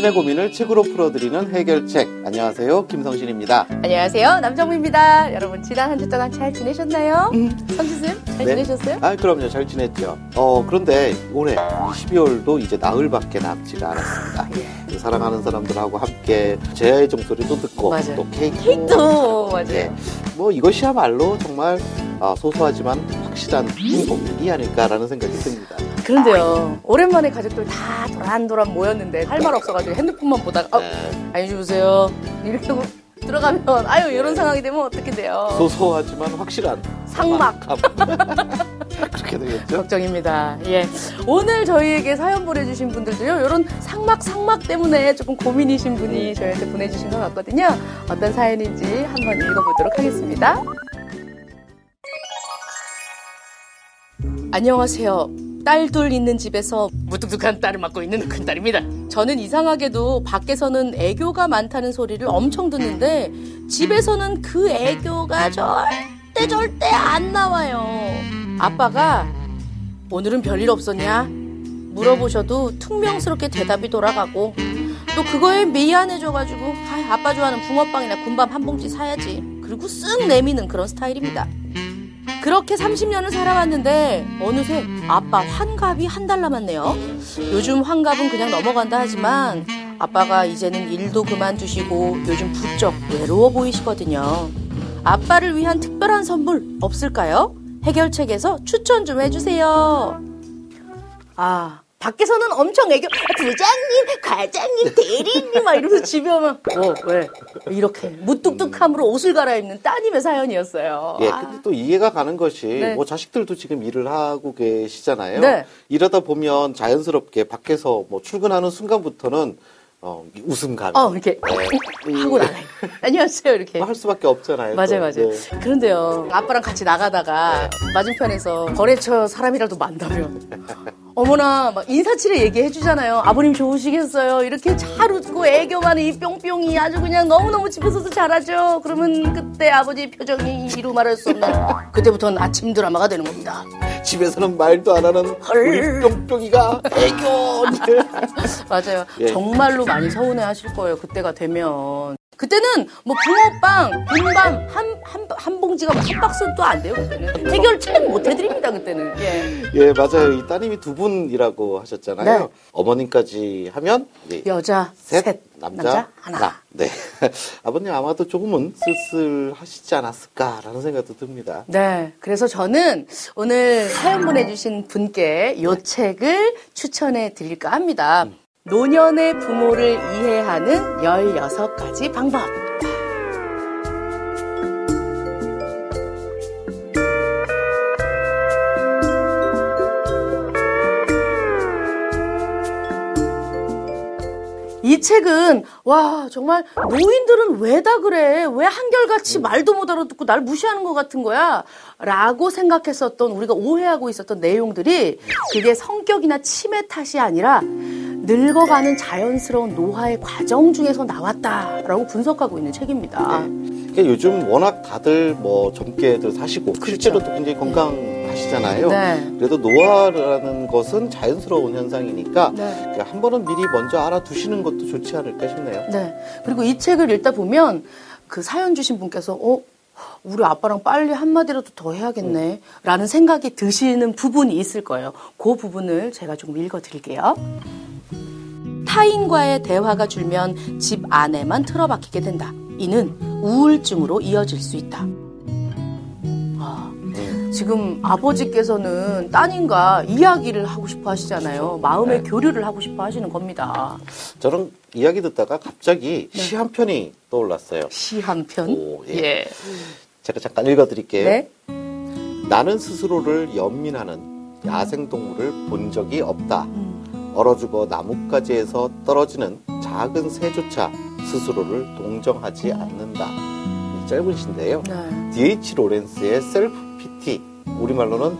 당신의 고민을 책으로 풀어드리는 해결책. 안녕하세요. 김성신입니다. 안녕하세요. 남정부입니다. 여러분, 지난 한 주 동안 잘 지내셨나요? 성신쌤, 잘 네. 지내셨어요? 아, 그럼요. 잘 지냈죠. 어, 그런데 올해 12월도 이제 나흘밖에 남지가 않았습니다. 그 사랑하는 사람들하고 함께 제아의 종소리 도 듣고 맞아요. 또 케이크. 케이크도, 맞아요. 네. 뭐 이것이야말로 정말 아, 소소하지만 확실한 행복이 아닐까라는 생각이 듭니다. 그런데요, 오랜만에 가족들 다 도란도란 모였는데 할 말 없어가지고 핸드폰만 보다가, 어, 네. 안녕히 주무세요. 이렇게 하고 들어가면, 아유, 이런 상황이 되면 어떻게 돼요? 소소하지만 확실한 상막. 그렇게 되겠죠. 걱정입니다. 예. 오늘 저희에게 사연 보내주신 분들도요, 이런 상막, 상막 때문에 조금 고민이신 분이 저희한테 보내주신 것 같거든요. 어떤 사연인지 한번 읽어보도록 하겠습니다. 안녕하세요. 딸 둘 있는 집에서 무뚝뚝한 딸을 맡고 있는 큰딸입니다. 저는 이상하게도 밖에서는 애교가 많다는 소리를 엄청 듣는데 집에서는 그 애교가 절대 절대 안 나와요. 아빠가 오늘은 별일 없었냐? 물어보셔도 퉁명스럽게 대답이 돌아가고 또 그거에 미안해져가지고 아, 아빠 좋아하는 붕어빵이나 군밥 한 봉지 사야지. 그리고 쓱 내미는 그런 스타일입니다. 그렇게 30년을 살아왔는데 어느새 아빠 환갑이 한 달 남았네요. 요즘 환갑은 그냥 넘어간다 하지만 아빠가 이제는 일도 그만두시고 요즘 부쩍 외로워 보이시거든요. 아빠를 위한 특별한 선물 없을까요? 해결책에서 추천 좀 해주세요. 아, 밖에서는 엄청 애교, 아, 부장님, 과장님, 대리님, 막 이러면서 집에 오면, 어, 왜? 이렇게 무뚝뚝함으로 옷을 갈아입는 따님의 사연이었어요. 예, 아. 근데 또 이해가 가는 것이 네. 뭐 자식들도 지금 일을 하고 계시잖아요. 네. 이러다 보면 자연스럽게 밖에서 뭐 출근하는 순간부터는 어, 이 웃음감. 어, 이렇게 네. 하고 나가요. 안녕하세요, 이렇게. 뭐할 수밖에 없잖아요. 맞아요, 또. 맞아요. 네. 그런데요, 아빠랑 같이 나가다가 맞은편에서 거래처 사람이라도 만나면 어머나 막 인사치레 얘기해 주잖아요. 아버님 좋으시겠어요. 이렇게 잘 웃고 애교 많은 이 뿅뿅이 아주 그냥 너무너무 집에서도 잘하죠. 그러면 그때 아버지 표정이 이루 말할 수 없는 그때부터는 아침 드라마가 되는 겁니다. 집에서는 말도 안 하는 헐. 우리 뿅뿅이가 애교. 맞아요. 예. 정말로 많이 서운해 하실 거예요. 그때가 되면. 그때는 뭐 붕어빵, 분밤 한, 한, 한 봉지가 뭐한 박스도 안 돼요. 그때는. 해결책 못 해드립니다. 그때는. 예. 예, 맞아요. 이 따님이 두 분이라고 하셨잖아요. 네. 어머님까지 하면 예, 여자 셋, 셋, 남자, 하나. 네. 아버님 아마도 조금은 쓸쓸하시지 않았을까라는 생각도 듭니다. 네. 그래서 저는 오늘 사연 보내주신 분께 이 책을 추천해 드릴까 합니다. 노년의 부모를 이해하는 16가지 방법. 이 책은 와 정말 노인들은 왜 다 그래 왜 한결같이 말도 못 알아듣고 날 무시하는 것 같은 거야 라고 생각했었던 우리가 오해하고 있었던 내용들이 그게 성격이나 치매 탓이 아니라 늙어가는 자연스러운 노화의 과정 중에서 나왔다라고 분석하고 있는 책입니다. 그러니까 요즘 워낙 다들 뭐 젊게들 사시고 실제로도 굉장히 건강하시잖아요. 네. 그래도 노화라는 것은 자연스러운 현상이니까 네. 그한 번은 미리 먼저 알아두시는 것도 좋지 않을까 싶네요. 네. 그리고 이 책을 읽다 보면 그 사연 주신 분께서 어 우리 아빠랑 빨리 한마디라도 더 해야겠네. 라는 생각이 드시는 부분이 있을 거예요. 그 부분을 제가 조금 읽어 드릴게요. 타인과의 대화가 줄면 집 안에만 틀어박히게 된다. 이는 우울증으로 이어질 수 있다. 아, 네. 지금 아버지께서는 따님과 이야기를 하고 싶어 하시잖아요. 마음의 네. 교류를 하고 싶어 하시는 겁니다. 저는 이야기 듣다가 갑자기 네. 시 한 편이 떠올랐어요. 시 한 편. 오, 예. 예. 제가 잠깐 읽어드릴게요. 네. 나는 스스로를 연민하는 야생동물을 본 적이 없다. 음. 얼어 죽어 나뭇가지에서 떨어지는 작은 새조차 스스로를 동정하지 않는다. 이 짧은 시인데요. 네. D.H. 로렌스의 Self-Pity, 우리말로는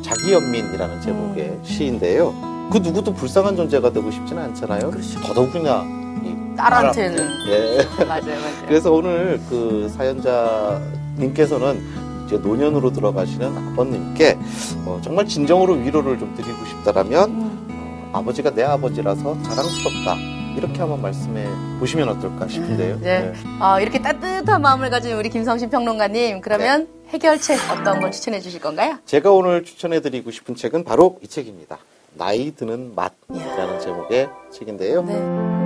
자기연민이라는 제목의 음. 시인데요. 그 누구도 불쌍한 존재가 되고 싶지는 않잖아요. 그렇죠. 더더욱이나 이 딸한테는. 예. 맞아요, 맞아요. 그래서 오늘 그 사연자님께서는 이제 노년으로 들어가시는 아버님께 어, 정말 진정으로 위로를 좀 드리고 싶다라면 음, 어, 아버지가 내 아버지라서 자랑스럽다. 이렇게 한번 말씀해 보시면 어떨까 싶은데요. 네. 어, 이렇게 따뜻한 마음을 가진 우리 김성신 평론가님, 그러면 해결책 어떤 걸 추천해 주실 건가요? 제가 오늘 추천해 드리고 싶은 책은 바로 이 책입니다. 나이 드는 맛이라는. 제목의 책인데요. 네.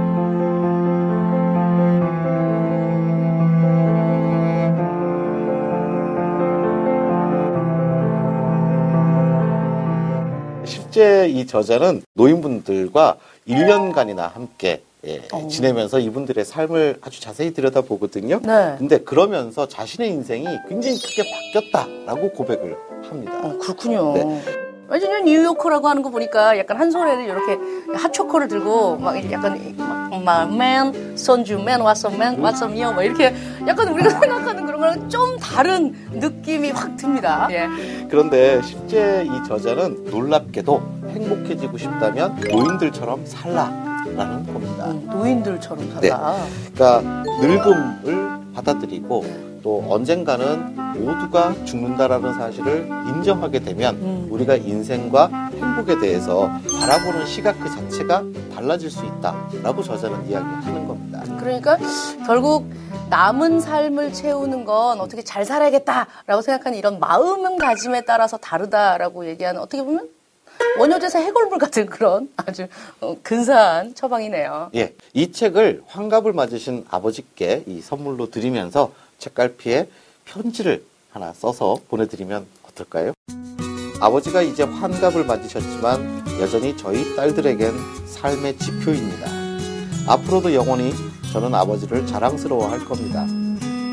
실제 이 저자는 노인분들과 1년간이나 함께 예, 어. 지내면서 이분들의 삶을 아주 자세히 들여다보거든요. 네. 근데 그러면서 자신의 인생이 굉장히 크게 바뀌었다라고 고백을 합니다. 어, 그렇군요. 네. 완전히 뉴요커라고 하는 거 보니까 약간 한 손에는 이렇게 핫초코를 들고 막 약간 막 man, 손주, man, what's up, man, what's up, yo, 막 이렇게 약간 우리가 생각하는 그런 거랑 좀 다른 느낌이 확 듭니다. 예. 그런데 실제 이 저자는 놀랍게도 행복해지고 싶다면 노인들처럼 살라라는 겁니다. 음, 노인들처럼 살아. 그러니까 늙음을 받아들이고 또 언젠가는 모두가 죽는다라는 사실을 인정하게 되면 음. 우리가 인생과 행복에 대해서 바라보는 시각 그 자체가 달라질 수 있다라고 저자는 이야기하는 겁니다. 그러니까 결국 남은 삶을 채우는 건 어떻게 잘 살아야겠다라고 생각하는 이런 마음가짐에 따라서 다르다라고 얘기하는 어떻게 보면 원효제사 해골물 같은 그런 아주 어, 근사한 처방이네요. 예, 이 책을 환갑을 맞으신 아버지께 이 선물로 드리면서 책갈피에 편지를 하나 써서 보내드리면 어떨까요? 아버지가 이제 환갑을 맞으셨지만 여전히 저희 딸들에겐 삶의 지표입니다. 앞으로도 영원히 저는 아버지를 자랑스러워 할 겁니다.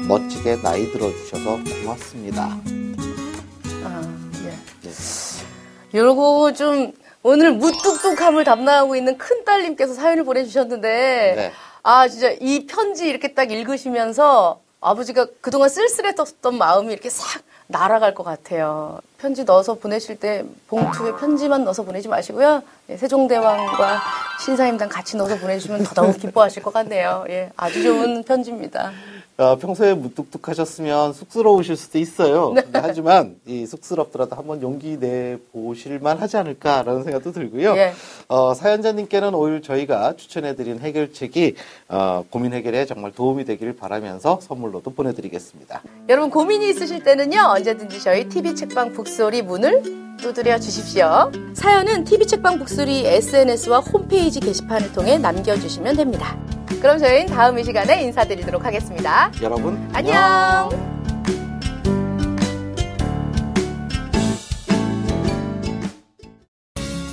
멋지게 나이 들어주셔서 고맙습니다. 아, 예. 네. 요러고 좀 오늘 무뚝뚝함을 담당하고 있는 큰 딸님께서 사연을 보내주셨는데 네. 아 진짜 이 편지 이렇게 딱 읽으시면서 아버지가 그동안 쓸쓸했던 마음이 이렇게 싹 날아갈 것 같아요. 편지 넣어서 보내실 때 봉투에 편지만 넣어서 보내지 마시고요. 예, 세종대왕과 신사임당 같이 넣어서 보내주시면 더더욱 기뻐하실 것 같네요. 예, 아주 좋은 편지입니다. 어, 평소에 무뚝뚝하셨으면 쑥스러우실 수도 있어요. 네. 하지만 이 쑥스럽더라도 한번 용기 내 보실만 하지 않을까라는 생각도 들고요. 예. 어, 사연자님께는 오늘 저희가 추천해드린 해결책이 어, 고민 해결에 정말 도움이 되길 바라면서 선물로도 보내드리겠습니다. 여러분 고민이 있으실 때는요 언제든지 저희 TV 책방 북소리 문을 두드려 주십시오. 사연은 TV 책방 북소리 SNS와 홈페이지 게시판을 통해 남겨주시면 됩니다. 그럼 저희는 다음 이 시간에 인사드리도록 하겠습니다. 여러분 안녕.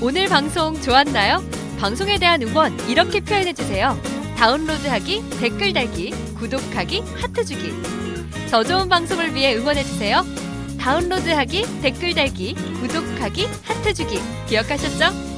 오늘 방송 좋았나요? 방송에 대한 응원 이렇게 표현해 주세요. 다운로드하기, 댓글 달기, 구독하기, 하트 주기. 더 좋은 방송을 위해 응원해 주세요. 다운로드하기, 댓글 달기, 구독하기, 하트 주기. 기억하셨죠?